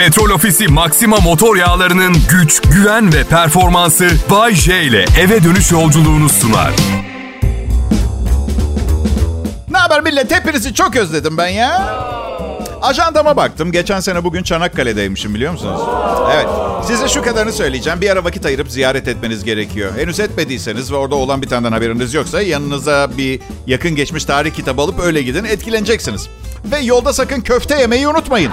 Petrol Ofisi Maxima motor yağlarının güç, güven ve performansı Bay J ile eve dönüş yolculuğunu sunar. Ne haber millet? Hepinizi çok özledim ben ya. Ajandama baktım. Geçen sene bugün Çanakkale'deymişim biliyor musunuz? Evet. Size şu kadarını söyleyeceğim. Bir ara vakit ayırıp ziyaret etmeniz gerekiyor. Henüz etmediyseniz ve orada olan bir taneden haberiniz yoksa yanınıza bir yakın geçmiş tarih kitabı alıp öyle gidin. Etkileneceksiniz. Ve yolda sakın köfte yemeyi unutmayın.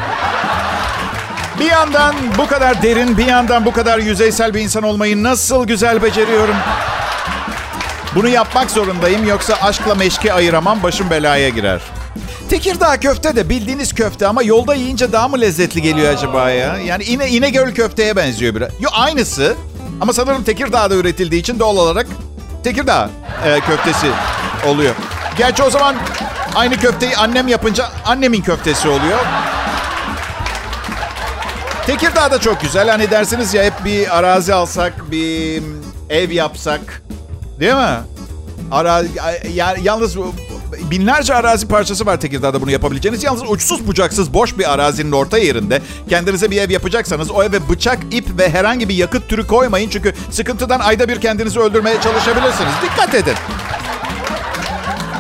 Bir yandan bu kadar derin, bir yandan bu kadar yüzeysel bir insan olmayı nasıl güzel beceriyorum. Bunu yapmak zorundayım yoksa aşkla meşki ayıramam başım belaya girer. Tekirdağ köfte de bildiğiniz köfte ama yolda yiyince daha mı lezzetli geliyor acaba ya? Yani İne, İnegöl köfteye benziyor biraz. Yo aynısı ama sanırım Tekirdağ'da üretildiği için doğal olarak Tekirdağ e, köftesi oluyor. Gerçi o zaman aynı köfteyi annem yapınca annemin köftesi oluyor. Tekirdağ da çok güzel. Hani dersiniz ya hep bir arazi alsak, bir ev yapsak. Değil mi? Arazi, yani yalnız binlerce arazi parçası var Tekirdağ'da bunu yapabileceğiniz. Yalnız uçsuz bucaksız boş bir arazinin orta yerinde kendinize bir ev yapacaksanız o eve bıçak, ip ve herhangi bir yakıt türü koymayın. Çünkü sıkıntıdan ayda bir kendinizi öldürmeye çalışabilirsiniz. Dikkat edin.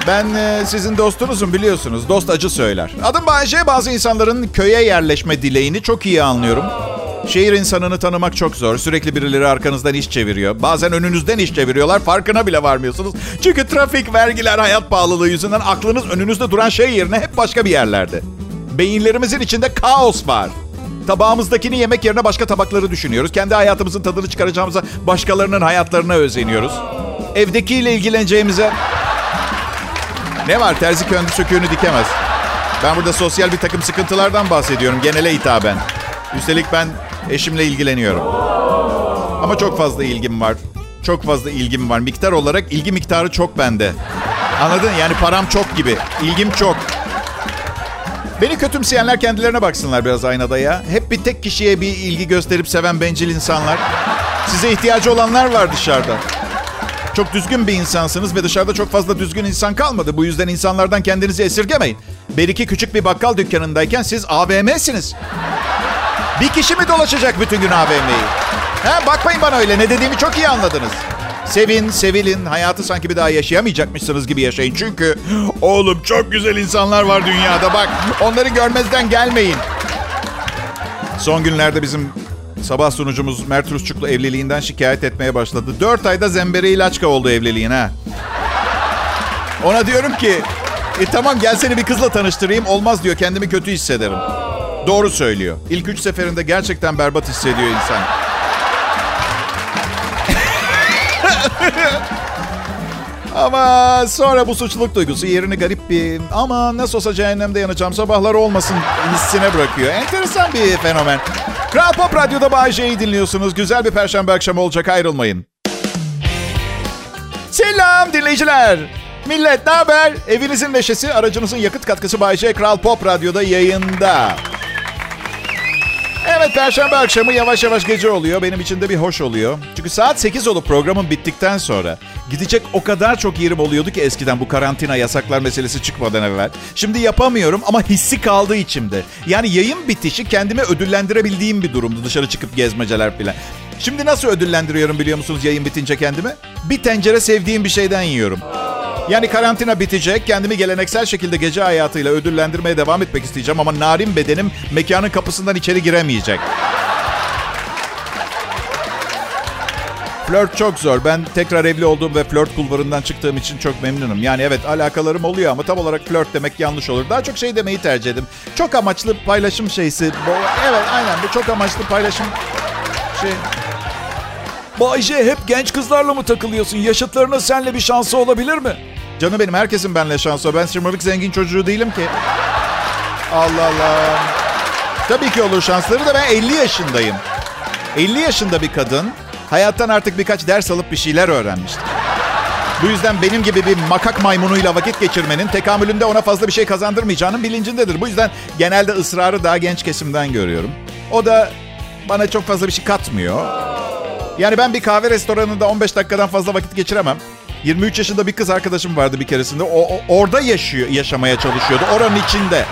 Ben e, sizin dostunuzum biliyorsunuz. Dost acı söyler. Adım Bayece. Bazı insanların köye yerleşme dileğini çok iyi anlıyorum. Şehir insanını tanımak çok zor. Sürekli birileri arkanızdan iş çeviriyor. Bazen önünüzden iş çeviriyorlar. Farkına bile varmıyorsunuz. Çünkü trafik, vergiler, hayat pahalılığı yüzünden aklınız önünüzde duran şey yerine hep başka bir yerlerde. Beyinlerimizin içinde kaos var. Tabağımızdakini yemek yerine başka tabakları düşünüyoruz. Kendi hayatımızın tadını çıkaracağımıza başkalarının hayatlarına özeniyoruz. Evdekiyle ilgileneceğimize... Ne var? Terzi kendi söküğünü dikemez. Ben burada sosyal bir takım sıkıntılardan bahsediyorum. Genele hitaben. Üstelik ben eşimle ilgileniyorum. Ama çok fazla ilgim var. Çok fazla ilgim var. Miktar olarak ilgi miktarı çok bende. Anladın? Yani param çok gibi. İlgim çok. Beni kötümseyenler kendilerine baksınlar biraz aynada ya. Hep bir tek kişiye bir ilgi gösterip seven bencil insanlar. Size ihtiyacı olanlar var dışarıda. Çok düzgün bir insansınız ve dışarıda çok fazla düzgün insan kalmadı. Bu yüzden insanlardan kendinizi esirgemeyin. Beriki küçük bir bakkal dükkanındayken siz AVM'siniz. Bir kişi mi dolaşacak bütün gün AVM'yi? He, bakmayın bana öyle. Ne dediğimi çok iyi anladınız. Sevin, sevilin. Hayatı sanki bir daha yaşayamayacakmışsınız gibi yaşayın. Çünkü oğlum çok güzel insanlar var dünyada. Bak onları görmezden gelmeyin. Son günlerde bizim sabah sunucumuz Mert Rusçuklu evliliğinden şikayet etmeye başladı. Dört ayda zembere ilaçka oldu evliliğin ha. Ona diyorum ki e tamam gel seni bir kızla tanıştırayım. Olmaz diyor kendimi kötü hissederim. Doğru söylüyor. İlk üç seferinde gerçekten berbat hissediyor insan. Ama sonra bu suçluluk duygusu yerini garip bir ama nasıl olsa cehennemde yanacağım sabahlar olmasın hissine bırakıyor. Enteresan bir fenomen. Kral Pop Radyo'da Bay J'yi dinliyorsunuz. Güzel bir perşembe akşamı olacak ayrılmayın. Selam dinleyiciler. Millet ne haber? Evinizin neşesi, aracınızın yakıt katkısı Bay J Kral Pop Radyo'da yayında. Evet Perşembe akşamı yavaş yavaş gece oluyor. Benim için de bir hoş oluyor. Çünkü saat 8 olup programın bittikten sonra gidecek o kadar çok yerim oluyordu ki eskiden bu karantina yasaklar meselesi çıkmadan evvel. Şimdi yapamıyorum ama hissi kaldı içimde. Yani yayın bitişi kendimi ödüllendirebildiğim bir durumdu dışarı çıkıp gezmeceler falan. Şimdi nasıl ödüllendiriyorum biliyor musunuz yayın bitince kendimi? Bir tencere sevdiğim bir şeyden yiyorum. Yani karantina bitecek. Kendimi geleneksel şekilde gece hayatıyla ödüllendirmeye devam etmek isteyeceğim. Ama narin bedenim mekanın kapısından içeri giremeyecek. Flört çok zor. Ben tekrar evli olduğum ve flört kulvarından çıktığım için çok memnunum. Yani evet alakalarım oluyor ama tam olarak flört demek yanlış olur. Daha çok şey demeyi tercih ederim. Çok amaçlı paylaşım şeysi. Evet aynen bu çok amaçlı paylaşım şey. Bayce hep genç kızlarla mı takılıyorsun? Yaşıtlarının senle bir şansı olabilir mi? Canım benim herkesin benimle şansı. Ben şımarık zengin çocuğu değilim ki. Allah Allah. Tabii ki olur şansları da ben 50 yaşındayım. 50 yaşında bir kadın hayattan artık birkaç ders alıp bir şeyler öğrenmiştir. Bu yüzden benim gibi bir makak maymunuyla vakit geçirmenin tekamülünde ona fazla bir şey kazandırmayacağının bilincindedir. Bu yüzden genelde ısrarı daha genç kesimden görüyorum. O da bana çok fazla bir şey katmıyor. Yani ben bir kahve restoranında 15 dakikadan fazla vakit geçiremem. 23 yaşında bir kız arkadaşım vardı bir keresinde. O, o orada yaşıyor, yaşamaya çalışıyordu. Oranın içinde.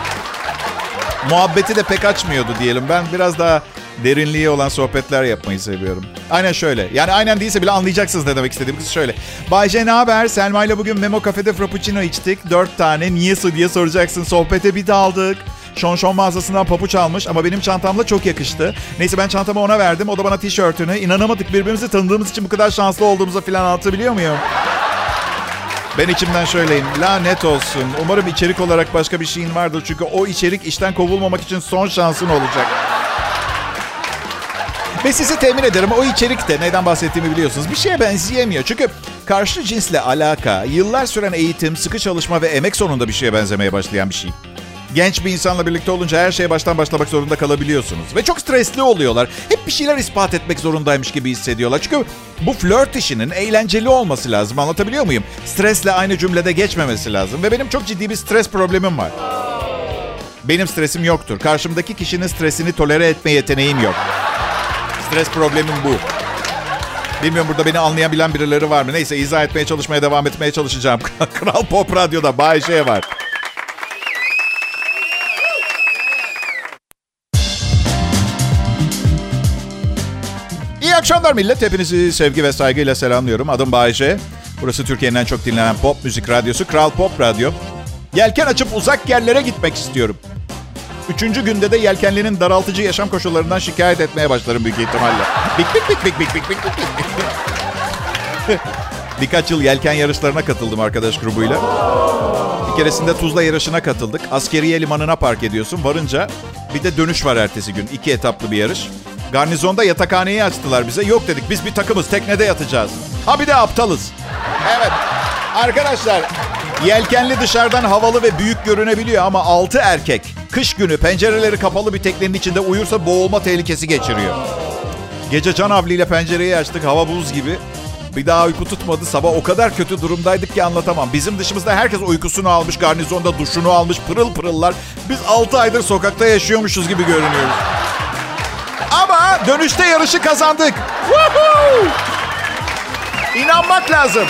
muhabbeti de pek açmıyordu diyelim. Ben biraz daha derinliği olan sohbetler yapmayı seviyorum. Aynen şöyle. Yani aynen değilse bile anlayacaksınız ne demek istediğim kız şöyle. Bayce ne haber? Selma ile bugün Memo Cafe'de Frappuccino içtik. Dört tane. Niye su diye soracaksın. Sohbete bir daldık. Şon Şon mağazasından papuç almış ama benim çantamla çok yakıştı. Neyse ben çantamı ona verdim. O da bana tişörtünü. İnanamadık birbirimizi tanıdığımız için bu kadar şanslı olduğumuza falan anlatabiliyor muyum? Ben içimden şöyleyim. Lanet olsun. Umarım içerik olarak başka bir şeyin vardır. Çünkü o içerik işten kovulmamak için son şansın olacak. Ve sizi temin ederim o içerik de neden bahsettiğimi biliyorsunuz. Bir şeye benzeyemiyor. Çünkü karşı cinsle alaka, yıllar süren eğitim, sıkı çalışma ve emek sonunda bir şeye benzemeye başlayan bir şey. Genç bir insanla birlikte olunca her şeye baştan başlamak zorunda kalabiliyorsunuz. Ve çok stresli oluyorlar. Hep bir şeyler ispat etmek zorundaymış gibi hissediyorlar. Çünkü bu flört işinin eğlenceli olması lazım. Anlatabiliyor muyum? Stresle aynı cümlede geçmemesi lazım. Ve benim çok ciddi bir stres problemim var. Benim stresim yoktur. Karşımdaki kişinin stresini tolere etme yeteneğim yok. Stres problemim bu. Bilmiyorum burada beni anlayan bilen birileri var mı? Neyse izah etmeye çalışmaya devam etmeye çalışacağım. Kral Pop Radyo'da Bay J var. İyi akşamlar millet. Hepinizi sevgi ve saygıyla selamlıyorum. Adım Bayece. Burası Türkiye'nin en çok dinlenen pop müzik radyosu Kral Pop Radyo. Yelken açıp uzak yerlere gitmek istiyorum. Üçüncü günde de yelkenlinin daraltıcı yaşam koşullarından şikayet etmeye başlarım büyük ihtimalle. Bik bik bik bik bik bik bik bik. Birkaç yıl yelken yarışlarına katıldım arkadaş grubuyla. Bir keresinde Tuzla yarışına katıldık. Askeriye limanına park ediyorsun. Varınca bir de dönüş var ertesi gün. İki etaplı bir yarış. Garnizonda yatakhaneyi açtılar bize. Yok dedik biz bir takımız teknede yatacağız. Ha bir de aptalız. Evet. Arkadaşlar yelkenli dışarıdan havalı ve büyük görünebiliyor ama altı erkek kış günü pencereleri kapalı bir teknenin içinde uyursa boğulma tehlikesi geçiriyor. Gece can havliyle pencereyi açtık hava buz gibi. Bir daha uyku tutmadı. Sabah o kadar kötü durumdaydık ki anlatamam. Bizim dışımızda herkes uykusunu almış, garnizonda duşunu almış, pırıl pırıllar. Biz 6 aydır sokakta yaşıyormuşuz gibi görünüyoruz. Ama dönüşte yarışı kazandık. İnanmak lazım.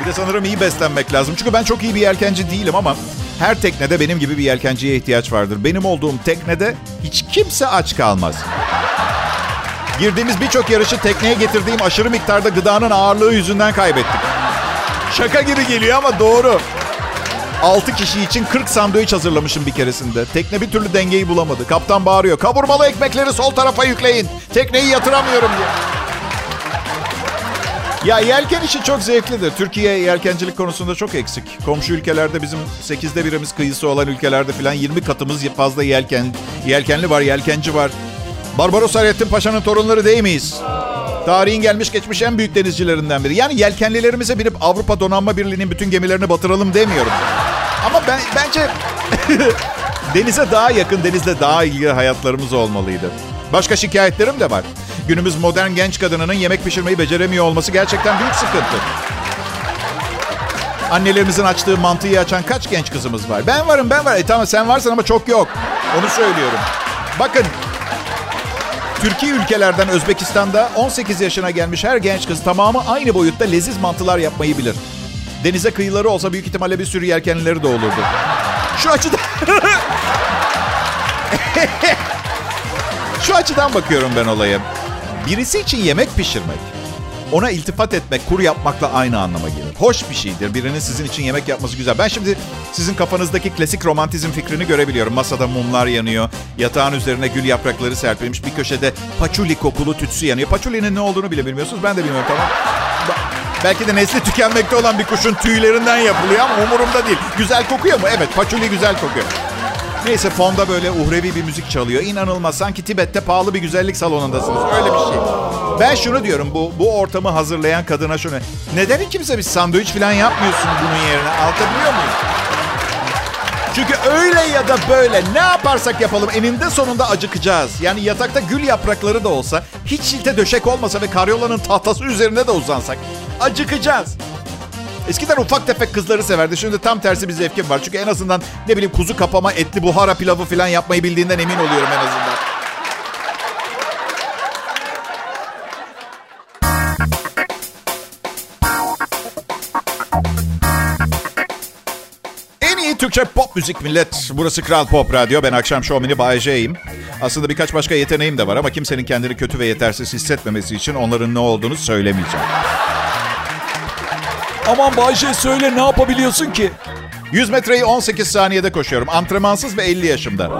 Bir de sanırım iyi beslenmek lazım. Çünkü ben çok iyi bir yelkenci değilim ama her teknede benim gibi bir yelkenciye ihtiyaç vardır. Benim olduğum teknede hiç kimse aç kalmaz. Girdiğimiz birçok yarışı tekneye getirdiğim aşırı miktarda gıdanın ağırlığı yüzünden kaybettik. Şaka gibi geliyor ama doğru. 6 kişi için 40 sandviç hazırlamışım bir keresinde. Tekne bir türlü dengeyi bulamadı. Kaptan bağırıyor. Kavurmalı ekmekleri sol tarafa yükleyin. Tekneyi yatıramıyorum diye. Ya yelken işi çok zevklidir. Türkiye yelkencilik konusunda çok eksik. Komşu ülkelerde bizim 8'de birimiz kıyısı olan ülkelerde falan 20 katımız fazla yelken, yelkenli var, yelkenci var. Barbaros Hayrettin Paşa'nın torunları değil miyiz? Tarihin gelmiş geçmiş en büyük denizcilerinden biri. Yani yelkenlilerimize binip Avrupa Donanma Birliği'nin bütün gemilerini batıralım demiyorum. Ama ben bence denize daha yakın, denizle daha ilgili hayatlarımız olmalıydı. Başka şikayetlerim de var. Günümüz modern genç kadınının yemek pişirmeyi beceremiyor olması gerçekten büyük sıkıntı. Annelerimizin açtığı mantıyı açan kaç genç kızımız var? Ben varım, ben var. E tamam sen varsın ama çok yok. Onu söylüyorum. Bakın Türkiye ülkelerden Özbekistan'da 18 yaşına gelmiş her genç kız tamamı aynı boyutta leziz mantılar yapmayı bilir. Denize kıyıları olsa büyük ihtimalle bir sürü yelkenlileri de olurdu. Şu açıdan... Şu açıdan bakıyorum ben olaya. Birisi için yemek pişirmek, ona iltifat etmek, kur yapmakla aynı anlama gelir. Hoş bir şeydir. Birinin sizin için yemek yapması güzel. Ben şimdi sizin kafanızdaki klasik romantizm fikrini görebiliyorum. Masada mumlar yanıyor. Yatağın üzerine gül yaprakları serpilmiş. Bir köşede paçuli kokulu tütsü yanıyor. Paçulinin ne olduğunu bile bilmiyorsunuz. Ben de bilmiyorum tamam. Belki de nesli tükenmekte olan bir kuşun tüylerinden yapılıyor ama umurumda değil. Güzel kokuyor mu? Evet, paçuli güzel kokuyor. Neyse fonda böyle uhrevi bir müzik çalıyor. İnanılmaz. Sanki Tibet'te pahalı bir güzellik salonundasınız. Öyle bir şey. Ben şunu diyorum bu bu ortamı hazırlayan kadına şunu. Neden kimse bir sandviç falan yapmıyorsun bunun yerine? Anlatabiliyor muyum? Çünkü öyle ya da böyle ne yaparsak yapalım eninde sonunda acıkacağız. Yani yatakta gül yaprakları da olsa, hiç şilte döşek olmasa ve karyolanın tahtası üzerine de uzansak acıkacağız. Eskiden ufak tefek kızları severdi. Şimdi tam tersi bir zevkim var. Çünkü en azından ne bileyim kuzu kapama, etli buhara pilavı falan yapmayı bildiğinden emin oluyorum en azından. Türkçe pop müzik millet. Burası Kral Pop Radyo. Ben akşam şovmeni Bayece'yim. Aslında birkaç başka yeteneğim de var ama kimsenin kendini kötü ve yetersiz hissetmemesi için onların ne olduğunu söylemeyeceğim. Aman Bayce söyle ne yapabiliyorsun ki? 100 metreyi 18 saniyede koşuyorum. Antrenmansız ve 50 yaşımda.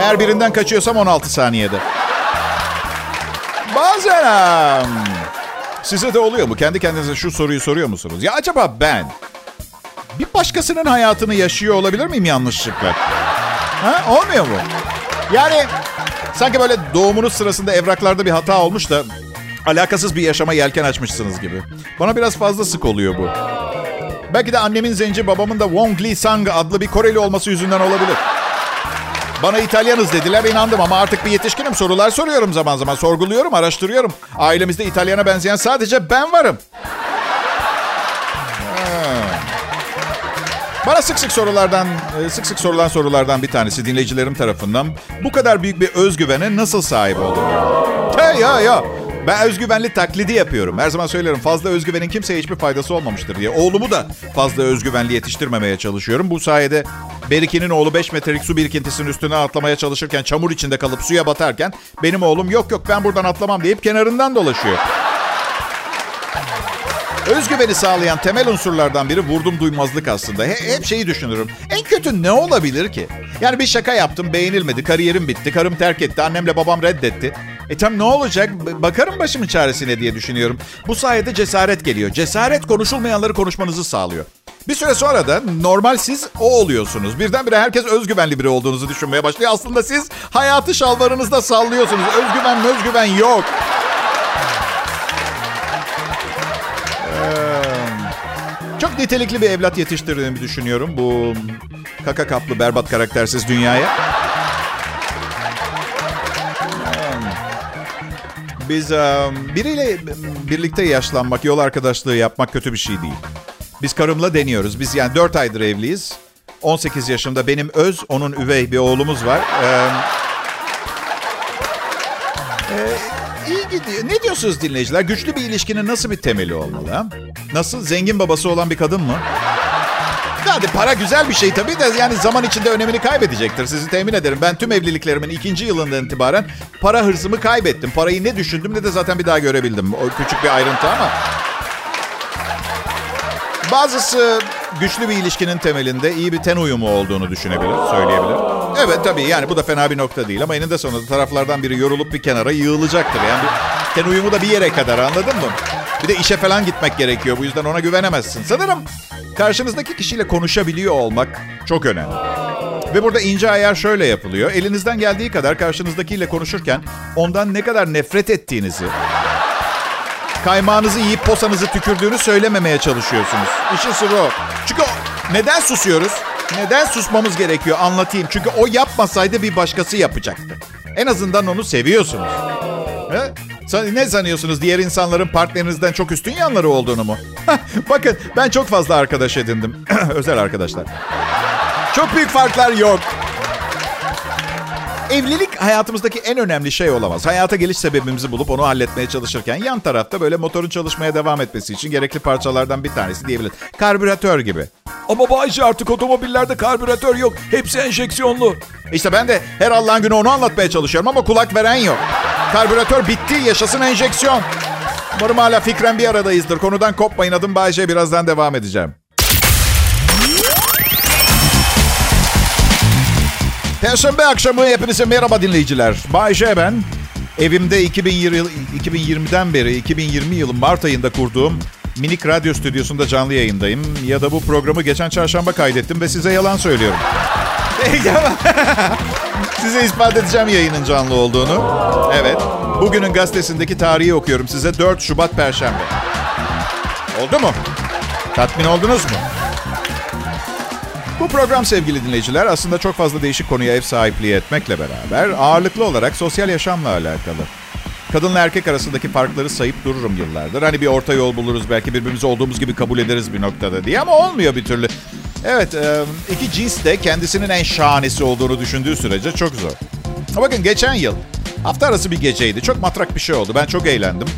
Eğer birinden kaçıyorsam 16 saniyede. Bazen size de oluyor mu? Kendi kendinize şu soruyu soruyor musunuz? Ya acaba ben bir başkasının hayatını yaşıyor olabilir miyim yanlışlıkla? Ha? Olmuyor mu? Yani sanki böyle doğumunuz sırasında evraklarda bir hata olmuş da alakasız bir yaşama yelken açmışsınız gibi. Bana biraz fazla sık oluyor bu. Belki de annemin zenci, babamın da Wong Li Sang adlı bir Koreli olması yüzünden olabilir. Bana İtalyanız dediler inandım ama artık bir yetişkinim. Sorular soruyorum zaman zaman. Sorguluyorum, araştırıyorum. Ailemizde İtalyana benzeyen sadece ben varım. Bana sık sık sorulardan, e, sık sık sorulan sorulardan bir tanesi dinleyicilerim tarafından. Bu kadar büyük bir özgüvene nasıl sahip oldum? Hey ya ya. Ben özgüvenli taklidi yapıyorum. Her zaman söylerim fazla özgüvenin kimseye hiçbir faydası olmamıştır diye. Oğlumu da fazla özgüvenli yetiştirmemeye çalışıyorum. Bu sayede Beriki'nin oğlu 5 metrelik su birikintisinin üstüne atlamaya çalışırken çamur içinde kalıp suya batarken benim oğlum yok yok ben buradan atlamam deyip kenarından dolaşıyor. Özgüveni sağlayan temel unsurlardan biri vurdum duymazlık aslında. He, hep şeyi düşünürüm. En kötü ne olabilir ki? Yani bir şaka yaptım, beğenilmedi, kariyerim bitti, karım terk etti, annemle babam reddetti. E tam ne olacak? Bakarım başımın çaresine diye düşünüyorum. Bu sayede cesaret geliyor. Cesaret konuşulmayanları konuşmanızı sağlıyor. Bir süre sonra da normal siz o oluyorsunuz. Birdenbire herkes özgüvenli biri olduğunuzu düşünmeye başlıyor. Aslında siz hayatı şalvarınızda sallıyorsunuz. Özgüven özgüven yok. Çok nitelikli bir evlat yetiştirdiğimi düşünüyorum bu kaka kaplı berbat karaktersiz dünyaya. Biz biriyle birlikte yaşlanmak, yol arkadaşlığı yapmak kötü bir şey değil. Biz karımla deniyoruz. Biz yani 4 aydır evliyiz. 18 yaşında benim öz, onun üvey bir oğlumuz var. Ee, iyi gidiyor. Ne diyorsunuz dinleyiciler? Güçlü bir ilişkinin nasıl bir temeli olmalı? Nasıl? Zengin babası olan bir kadın mı? Hadi para güzel bir şey tabii de yani zaman içinde önemini kaybedecektir. Sizi temin ederim. Ben tüm evliliklerimin ikinci yılından itibaren para hırsımı kaybettim. Parayı ne düşündüm ne de zaten bir daha görebildim. O küçük bir ayrıntı ama. Bazısı güçlü bir ilişkinin temelinde iyi bir ten uyumu olduğunu düşünebilir, söyleyebilir. Evet tabii yani bu da fena bir nokta değil ama eninde sonunda taraflardan biri yorulup bir kenara yığılacaktır. Yani bir ten uyumu da bir yere kadar anladın mı? Bir de işe falan gitmek gerekiyor. Bu yüzden ona güvenemezsin. Sanırım karşınızdaki kişiyle konuşabiliyor olmak çok önemli. Ve burada ince ayar şöyle yapılıyor. Elinizden geldiği kadar karşınızdakiyle konuşurken ondan ne kadar nefret ettiğinizi, kaymağınızı yiyip posanızı tükürdüğünü söylememeye çalışıyorsunuz. İşin sırrı o. Çünkü neden susuyoruz? Neden susmamız gerekiyor anlatayım. Çünkü o yapmasaydı bir başkası yapacaktı. En azından onu seviyorsunuz. He? Ne sanıyorsunuz diğer insanların partnerinizden çok üstün yanları olduğunu mu? Bakın ben çok fazla arkadaş edindim. Özel arkadaşlar. Çok büyük farklar yok. Evlilik hayatımızdaki en önemli şey olamaz. Hayata geliş sebebimizi bulup onu halletmeye çalışırken yan tarafta böyle motorun çalışmaya devam etmesi için gerekli parçalardan bir tanesi diyebilir. Karbüratör gibi. Ama Bayce artık otomobillerde karbüratör yok. Hepsi enjeksiyonlu. İşte ben de her Allah'ın günü onu anlatmaya çalışıyorum ama kulak veren yok. Karbüratör bitti, yaşasın enjeksiyon. Umarım hala fikren bir aradayızdır. Konudan kopmayın. Adım Bayce. Birazdan devam edeceğim. Perşembe akşamı hepinize merhaba dinleyiciler. Bayce ben. Evimde 2020, 2020'den beri 2020 yılı Mart ayında kurduğum minik radyo stüdyosunda canlı yayındayım. Ya da bu programı geçen çarşamba kaydettim ve size yalan söylüyorum. size ispat edeceğim yayının canlı olduğunu. Evet. Bugünün gazetesindeki tarihi okuyorum size. 4 Şubat Perşembe. Oldu mu? Tatmin oldunuz mu? Bu program sevgili dinleyiciler aslında çok fazla değişik konuya ev sahipliği etmekle beraber ağırlıklı olarak sosyal yaşamla alakalı. Kadınla erkek arasındaki farkları sayıp dururum yıllardır. Hani bir orta yol buluruz belki birbirimizi olduğumuz gibi kabul ederiz bir noktada diye ama olmuyor bir türlü. Evet iki cins de kendisinin en şahanesi olduğunu düşündüğü sürece çok zor. Bakın geçen yıl hafta arası bir geceydi. Çok matrak bir şey oldu. Ben çok eğlendim.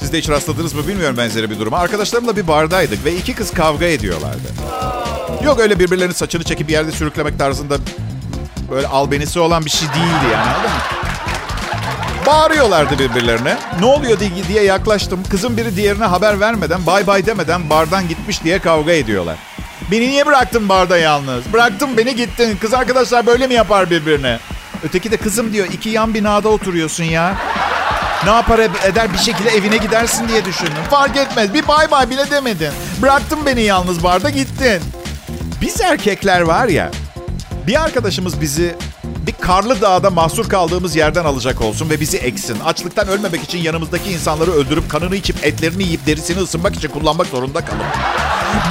Siz de hiç rastladınız mı bilmiyorum benzeri bir duruma. Arkadaşlarımla bir bardaydık ve iki kız kavga ediyorlardı. Yok öyle birbirlerinin saçını çekip yerde sürüklemek tarzında böyle albenisi olan bir şey değildi yani anladın mı? Bağırıyorlardı birbirlerine. Ne oluyor diye yaklaştım. Kızın biri diğerine haber vermeden, bay bay demeden bardan gitmiş diye kavga ediyorlar. Beni niye bıraktın barda yalnız? Bıraktın beni gittin. Kız arkadaşlar böyle mi yapar birbirine? Öteki de kızım diyor iki yan binada oturuyorsun ya. Ne yapar eder bir şekilde evine gidersin diye düşündüm. Fark etmez. Bir bay bay bile demedin. Bıraktın beni yalnız barda gittin. Biz erkekler var ya bir arkadaşımız bizi karlı dağda mahsur kaldığımız yerden alacak olsun ve bizi eksin. Açlıktan ölmemek için yanımızdaki insanları öldürüp kanını içip etlerini yiyip derisini ısınmak için kullanmak zorunda kalın.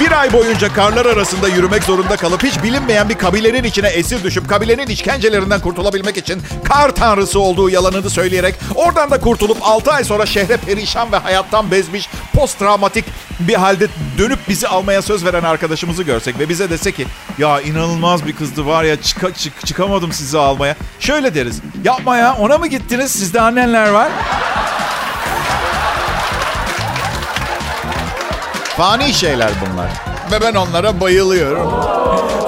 Bir ay boyunca karlar arasında yürümek zorunda kalıp hiç bilinmeyen bir kabilenin içine esir düşüp kabilenin işkencelerinden kurtulabilmek için kar tanrısı olduğu yalanını söyleyerek oradan da kurtulup 6 ay sonra şehre perişan ve hayattan bezmiş post travmatik bir halde dönüp bizi almaya söz veren arkadaşımızı görsek ve bize dese ki ya inanılmaz bir kızdı var ya çık, çık, çıkamadım sizi almaya. Şöyle deriz yapma ya ona mı gittiniz sizde annenler var? Fani şeyler bunlar. Ve ben onlara bayılıyorum.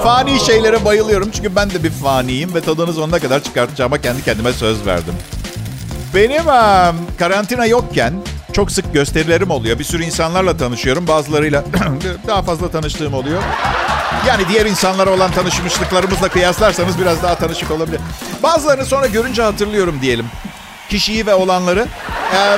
Fani şeylere bayılıyorum çünkü ben de bir faniyim ve tadını sonuna kadar çıkartacağıma kendi kendime söz verdim. Benim um, karantina yokken çok sık gösterilerim oluyor. Bir sürü insanlarla tanışıyorum. Bazılarıyla daha fazla tanıştığım oluyor. Yani diğer insanlara olan tanışmışlıklarımızla kıyaslarsanız biraz daha tanışık olabilir. Bazılarını sonra görünce hatırlıyorum diyelim. Kişiyi ve olanları. Ee,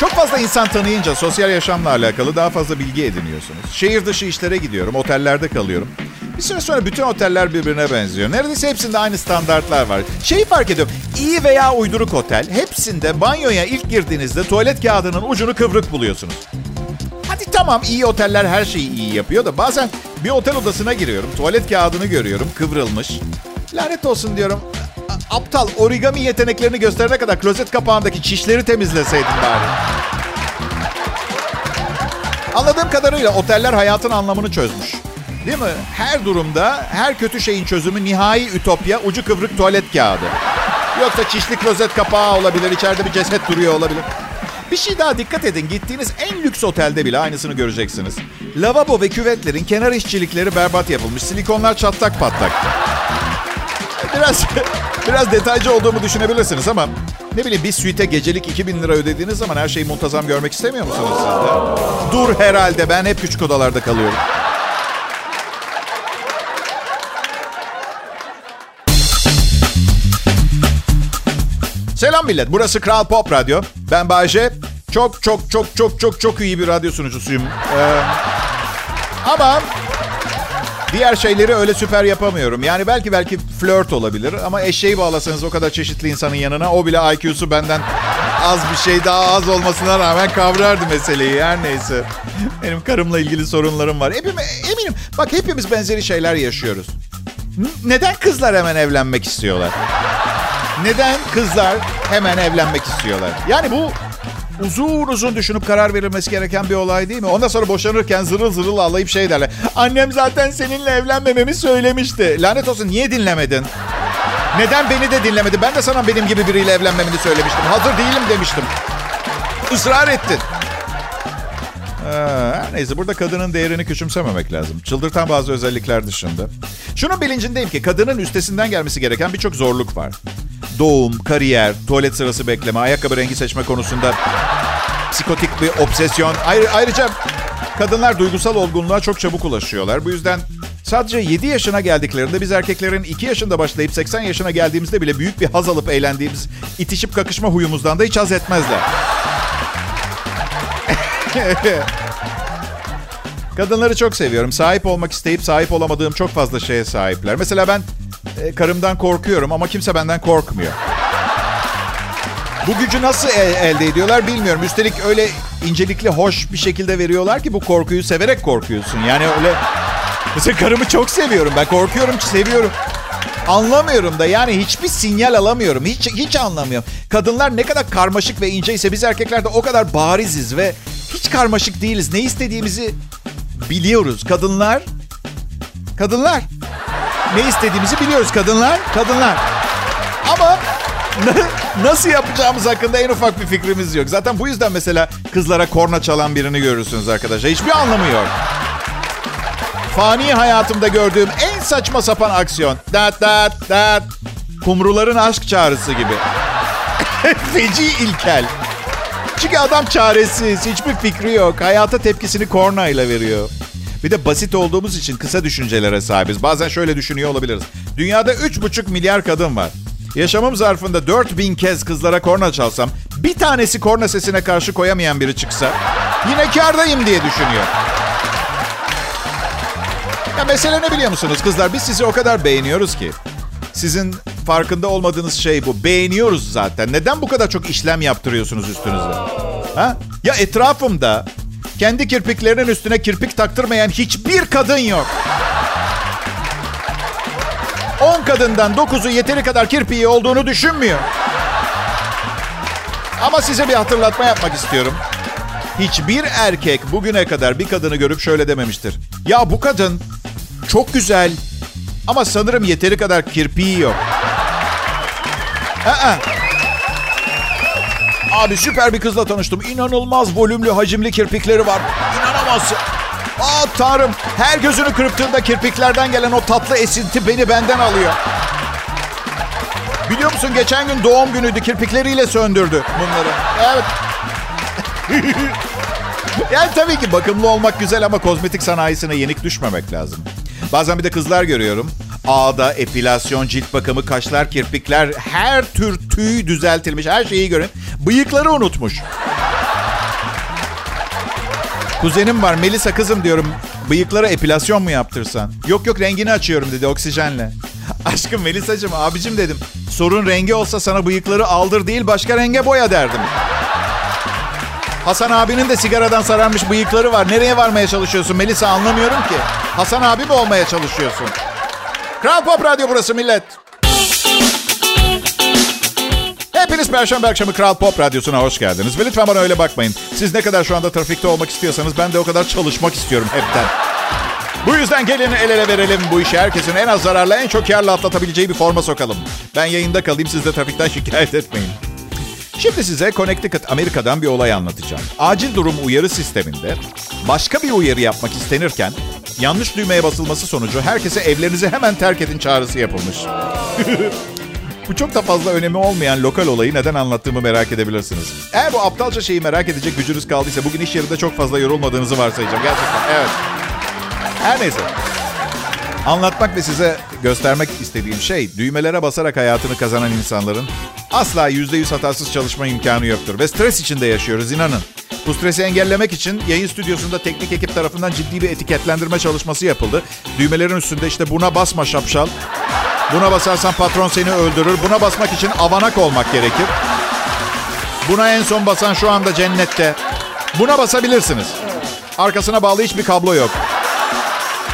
çok fazla insan tanıyınca sosyal yaşamla alakalı daha fazla bilgi ediniyorsunuz. Şehir dışı işlere gidiyorum, otellerde kalıyorum. Bir süre sonra bütün oteller birbirine benziyor. Neredeyse hepsinde aynı standartlar var. Şeyi fark ediyorum. İyi veya uyduruk otel hepsinde banyoya ilk girdiğinizde tuvalet kağıdının ucunu kıvrık buluyorsunuz. Tamam iyi oteller her şeyi iyi yapıyor da bazen bir otel odasına giriyorum. Tuvalet kağıdını görüyorum kıvrılmış. Lanet olsun diyorum. Aptal origami yeteneklerini gösterene kadar klozet kapağındaki çişleri temizleseydin bari. Anladığım kadarıyla oteller hayatın anlamını çözmüş. Değil mi? Her durumda her kötü şeyin çözümü nihai ütopya ucu kıvrık tuvalet kağıdı. Yoksa çişli klozet kapağı olabilir, içeride bir ceset duruyor olabilir. Bir şey daha dikkat edin. Gittiğiniz en lüks otelde bile aynısını göreceksiniz. Lavabo ve küvetlerin kenar işçilikleri berbat yapılmış. Silikonlar çatlak patlak. Biraz biraz detaycı olduğumu düşünebilirsiniz ama ne bileyim bir suite gecelik 2000 lira ödediğiniz zaman her şeyi muntazam görmek istemiyor musunuz siz de? Dur herhalde ben hep küçük odalarda kalıyorum. Selam millet. Burası Kral Pop Radyo. Ben Bayce. Çok çok çok çok çok çok iyi bir radyo sunucusuyum. Ee, ama diğer şeyleri öyle süper yapamıyorum. Yani belki belki flört olabilir ama eşeği bağlasanız o kadar çeşitli insanın yanına o bile IQ'su benden az bir şey daha az olmasına rağmen kavrardı meseleyi. Her neyse. Benim karımla ilgili sorunlarım var. Hepim, eminim bak hepimiz benzeri şeyler yaşıyoruz. Neden kızlar hemen evlenmek istiyorlar? Neden kızlar hemen evlenmek istiyorlar? Yani bu uzun uzun düşünüp karar verilmesi gereken bir olay değil mi? Ondan sonra boşanırken zırıl zırıl ağlayıp şey derler. Annem zaten seninle evlenmememi söylemişti. Lanet olsun niye dinlemedin? Neden beni de dinlemedin? Ben de sana benim gibi biriyle evlenmemeni söylemiştim. Hazır değilim demiştim. Israr ettin. Ee, neyse burada kadının değerini küçümsememek lazım. Çıldırtan bazı özellikler dışında. Şunun bilincindeyim ki kadının üstesinden gelmesi gereken birçok zorluk var doğum, kariyer, tuvalet sırası bekleme, ayakkabı rengi seçme konusunda psikotik bir obsesyon. Ayrı, ayrıca kadınlar duygusal olgunluğa çok çabuk ulaşıyorlar. Bu yüzden sadece 7 yaşına geldiklerinde biz erkeklerin 2 yaşında başlayıp 80 yaşına geldiğimizde bile büyük bir haz alıp eğlendiğimiz itişip kakışma huyumuzdan da hiç haz etmezler. Kadınları çok seviyorum. Sahip olmak isteyip sahip olamadığım çok fazla şeye sahipler. Mesela ben e, karımdan korkuyorum ama kimse benden korkmuyor. Bu gücü nasıl el, elde ediyorlar bilmiyorum. Üstelik öyle incelikli, hoş bir şekilde veriyorlar ki bu korkuyu severek korkuyorsun. Yani öyle... Mesela karımı çok seviyorum. Ben korkuyorum seviyorum. Anlamıyorum da yani hiçbir sinyal alamıyorum. Hiç hiç anlamıyorum. Kadınlar ne kadar karmaşık ve ince ise biz erkekler de o kadar bariziz ve hiç karmaşık değiliz. Ne istediğimizi biliyoruz. Kadınlar kadınlar ne istediğimizi biliyoruz kadınlar. Kadınlar. Ama nasıl yapacağımız hakkında en ufak bir fikrimiz yok. Zaten bu yüzden mesela kızlara korna çalan birini görürsünüz arkadaşlar. Hiçbir anlamı yok. fani hayatımda gördüğüm en saçma sapan aksiyon. Dat dat dat. Kumruların aşk çağrısı gibi. Feci ilkel. Çünkü adam çaresiz, hiçbir fikri yok. Hayata tepkisini kornayla veriyor. Bir de basit olduğumuz için kısa düşüncelere sahibiz. Bazen şöyle düşünüyor olabiliriz. Dünyada 3,5 milyar kadın var. Yaşamım zarfında 4000 kez kızlara korna çalsam, bir tanesi korna sesine karşı koyamayan biri çıksa, yine kardayım diye düşünüyor. Ya mesele ne biliyor musunuz kızlar? Biz sizi o kadar beğeniyoruz ki. Sizin farkında olmadığınız şey bu. Beğeniyoruz zaten. Neden bu kadar çok işlem yaptırıyorsunuz üstünüzde? Ha? Ya etrafımda kendi kirpiklerinin üstüne kirpik taktırmayan hiçbir kadın yok. 10 kadından 9'u yeteri kadar kirpiği olduğunu düşünmüyor. Ama size bir hatırlatma yapmak istiyorum. Hiçbir erkek bugüne kadar bir kadını görüp şöyle dememiştir. Ya bu kadın çok güzel ama sanırım yeteri kadar kirpiği yok. Aa. Abi süper bir kızla tanıştım. İnanılmaz volümlü, hacimli kirpikleri var. İnanamazsın. Aa tanrım. Her gözünü kırptığında kirpiklerden gelen o tatlı esinti beni benden alıyor. Biliyor musun geçen gün doğum günüydü. Kirpikleriyle söndürdü bunları. Evet. yani tabii ki bakımlı olmak güzel ama kozmetik sanayisine yenik düşmemek lazım. Bazen bir de kızlar görüyorum. Ağda, epilasyon, cilt bakımı, kaşlar, kirpikler, her tür tüy düzeltilmiş. Her şeyi görün. Bıyıkları unutmuş. Kuzenim var Melisa kızım diyorum. Bıyıklara epilasyon mu yaptırsan? Yok yok rengini açıyorum dedi oksijenle. Aşkım Melisa'cığım abicim dedim. Sorun rengi olsa sana bıyıkları aldır değil başka renge boya derdim. Hasan abinin de sigaradan sararmış bıyıkları var. Nereye varmaya çalışıyorsun Melisa anlamıyorum ki. Hasan abi mi olmaya çalışıyorsun? Kral Pop Radyo burası millet. Hepiniz Perşembe akşamı Kral Pop Radyosu'na hoş geldiniz. Ve lütfen bana öyle bakmayın. Siz ne kadar şu anda trafikte olmak istiyorsanız ben de o kadar çalışmak istiyorum hepten. Bu yüzden gelin el ele verelim bu işi. Herkesin en az zararla en çok karla atlatabileceği bir forma sokalım. Ben yayında kalayım siz de trafikten şikayet etmeyin. Şimdi size Connecticut, Amerika'dan bir olay anlatacağım. Acil durum uyarı sisteminde başka bir uyarı yapmak istenirken yanlış düğmeye basılması sonucu herkese evlerinizi hemen terk edin çağrısı yapılmış. bu çok da fazla önemi olmayan lokal olayı neden anlattığımı merak edebilirsiniz. Eğer bu aptalca şeyi merak edecek gücünüz kaldıysa bugün iş yerinde çok fazla yorulmadığınızı varsayacağım. Gerçekten evet. Her neyse. Anlatmak ve size göstermek istediğim şey düğmelere basarak hayatını kazanan insanların asla %100 hatasız çalışma imkanı yoktur. Ve stres içinde yaşıyoruz inanın. Bu stresi engellemek için yayın stüdyosunda teknik ekip tarafından ciddi bir etiketlendirme çalışması yapıldı. Düğmelerin üstünde işte buna basma şapşal. Buna basarsan patron seni öldürür. Buna basmak için avanak olmak gerekir. Buna en son basan şu anda cennette. Buna basabilirsiniz. Arkasına bağlı hiçbir kablo yok.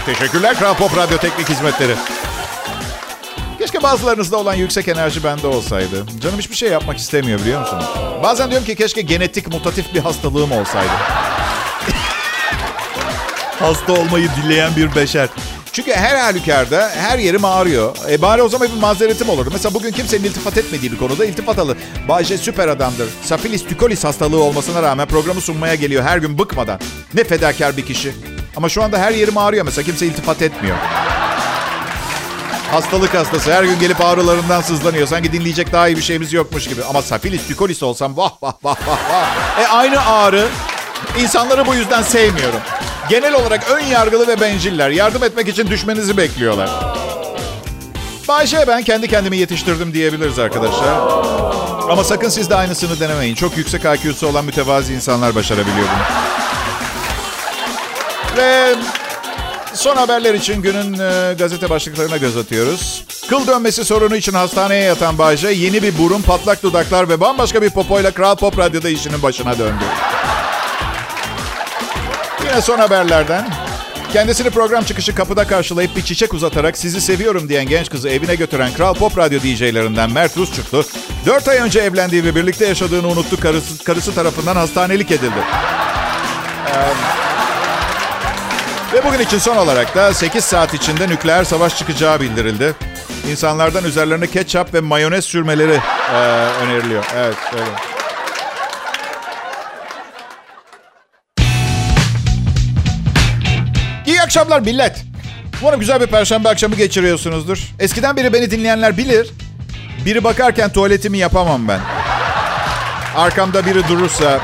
Teşekkürler Kral Pop Radyo Teknik Hizmetleri. Keşke bazılarınızda olan yüksek enerji bende olsaydı. Canım hiçbir şey yapmak istemiyor biliyor musunuz? Bazen diyorum ki keşke genetik mutatif bir hastalığım olsaydı. Hasta olmayı dileyen bir beşer. Çünkü her halükarda her yerim ağrıyor. E bari o zaman bir mazeretim olurdu. Mesela bugün kimsenin iltifat etmediği bir konuda iltifat alır. Bayce süper adamdır. Safilis tükolis hastalığı olmasına rağmen programı sunmaya geliyor her gün bıkmadan. Ne fedakar bir kişi. Ama şu anda her yerim ağrıyor mesela kimse iltifat etmiyor. Hastalık hastası her gün gelip ağrılarından sızlanıyor. Sanki dinleyecek daha iyi bir şeyimiz yokmuş gibi. Ama safilis tükolis olsam vah vah vah vah vah. E aynı ağrı. İnsanları bu yüzden sevmiyorum. Genel olarak ön yargılı ve benciller. Yardım etmek için düşmenizi bekliyorlar. Bayşe ben kendi kendimi yetiştirdim diyebiliriz arkadaşlar. Ama sakın siz de aynısını denemeyin. Çok yüksek IQ'su olan mütevazi insanlar başarabiliyor bunu. Ve son haberler için günün e, gazete başlıklarına göz atıyoruz. Kıl dönmesi sorunu için hastaneye yatan Bayce yeni bir burun, patlak dudaklar ve bambaşka bir popoyla Kral Pop Radyo'da işinin başına döndü. Yine son haberlerden. Kendisini program çıkışı kapıda karşılayıp bir çiçek uzatarak sizi seviyorum diyen genç kızı evine götüren Kral Pop Radyo DJ'lerinden Mert Rusçuklu, 4 ay önce evlendiği ve birlikte yaşadığını unuttu karısı, karısı tarafından hastanelik edildi. Ee, ve bugün için son olarak da 8 saat içinde nükleer savaş çıkacağı bildirildi. İnsanlardan üzerlerine ketçap ve mayonez sürmeleri e, öneriliyor. Evet, öyle. İyi akşamlar millet. Umarım güzel bir perşembe akşamı geçiriyorsunuzdur. Eskiden beri beni dinleyenler bilir. Biri bakarken tuvaletimi yapamam ben. Arkamda biri durursa,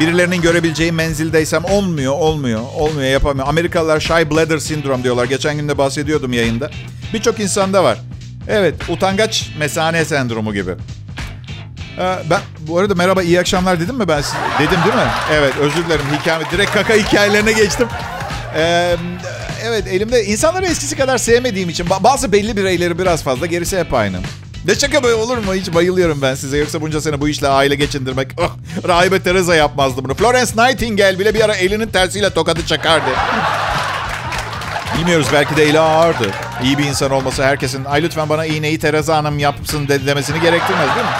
birilerinin görebileceği menzildeysem olmuyor, olmuyor, olmuyor, yapamıyor. Amerikalılar shy bladder sindrom diyorlar. Geçen gün de bahsediyordum yayında. Birçok insanda var. Evet, utangaç mesane sendromu gibi. Ee, ben bu arada merhaba iyi akşamlar dedim mi ben? Dedim değil mi? Evet özür dilerim hikayemi direkt kaka hikayelerine geçtim. Ee, evet elimde insanları eskisi kadar sevmediğim için bazı belli bireyleri biraz fazla gerisi hep aynı. Ne şaka böyle olur mu? Hiç bayılıyorum ben size. Yoksa bunca sene bu işle aile geçindirmek. Oh, Rahibe Teresa yapmazdı bunu. Florence Nightingale bile bir ara elinin tersiyle tokadı çakardı. Bilmiyoruz belki de eli ağırdı. İyi bir insan olması herkesin ay lütfen bana iğneyi Teresa Hanım yapsın demesini gerektirmez değil mi?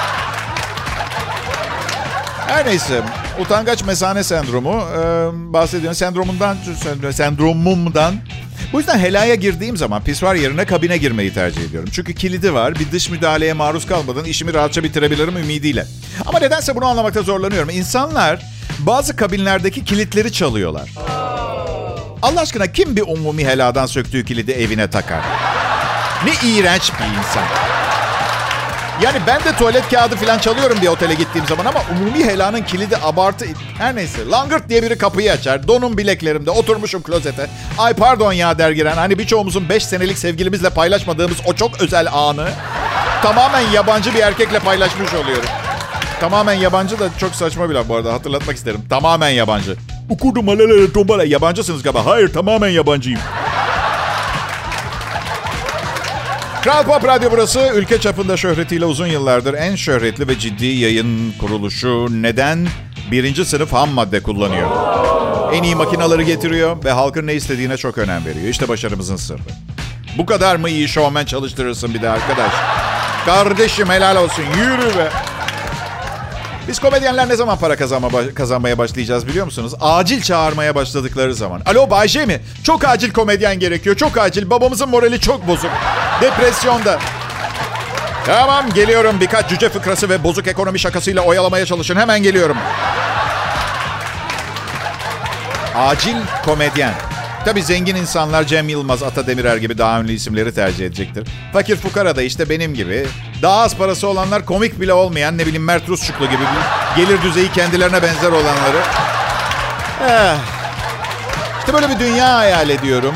Her neyse. Utangaç mesane sendromu. Ee, bahsediyorum. Sendromundan, sendromumdan. Bu yüzden helaya girdiğim zaman pisuar yerine kabine girmeyi tercih ediyorum. Çünkü kilidi var. Bir dış müdahaleye maruz kalmadan işimi rahatça bitirebilirim ümidiyle. Ama nedense bunu anlamakta zorlanıyorum. İnsanlar bazı kabinlerdeki kilitleri çalıyorlar. Allah aşkına kim bir umumi heladan söktüğü kilidi evine takar? Ne iğrenç bir insan. Yani ben de tuvalet kağıdı falan çalıyorum bir otele gittiğim zaman ama umumi helanın kilidi abartı. Her neyse langırt diye biri kapıyı açar. Donum bileklerimde oturmuşum klozete. Ay pardon ya der giren. Hani birçoğumuzun 5 senelik sevgilimizle paylaşmadığımız o çok özel anı tamamen yabancı bir erkekle paylaşmış oluyorum. Tamamen yabancı da çok saçma bir laf bu arada hatırlatmak isterim. Tamamen yabancı. Ukudum alelele tombala. Yabancısınız galiba. Hayır tamamen yabancıyım. Kral Pop Radyo burası. Ülke çapında şöhretiyle uzun yıllardır en şöhretli ve ciddi yayın kuruluşu. Neden? Birinci sınıf ham madde kullanıyor. En iyi makinaları getiriyor ve halkın ne istediğine çok önem veriyor. İşte başarımızın sırrı. Bu kadar mı iyi şovmen çalıştırırsın bir de arkadaş? Kardeşim helal olsun. Yürü be. Biz komedyenler ne zaman para kazanma, kazanmaya başlayacağız biliyor musunuz? Acil çağırmaya başladıkları zaman. Alo Bayce mi? Çok acil komedyen gerekiyor. Çok acil. Babamızın morali çok bozuk. Depresyonda. Tamam geliyorum. Birkaç cüce fıkrası ve bozuk ekonomi şakasıyla oyalamaya çalışın. Hemen geliyorum. Acil komedyen. Tabii zengin insanlar Cem Yılmaz, Ata Demirer gibi daha ünlü isimleri tercih edecektir. Fakir fukara da işte benim gibi. Daha az parası olanlar komik bile olmayan ne bileyim Mert Rusçuklu gibi gelir düzeyi kendilerine benzer olanları. Eh. İşte böyle bir dünya hayal ediyorum.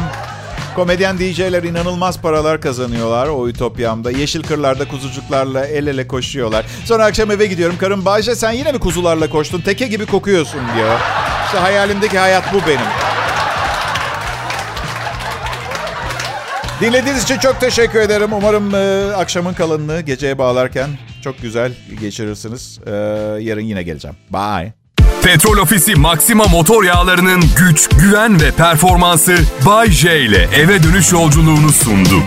Komedyen DJ'ler inanılmaz paralar kazanıyorlar o ütopyamda. Yeşil kırlarda kuzucuklarla el ele koşuyorlar. Sonra akşam eve gidiyorum. Karım Bayce sen yine mi kuzularla koştun? Teke gibi kokuyorsun diyor. İşte hayalimdeki hayat bu benim. Dinlediğiniz için çok teşekkür ederim. Umarım e, akşamın kalanını geceye bağlarken çok güzel geçirirsiniz. E, yarın yine geleceğim. Bye. Petrol Ofisi Maxima motor yağlarının güç, güven ve performansı Bay J ile eve dönüş yolculuğunu sundu.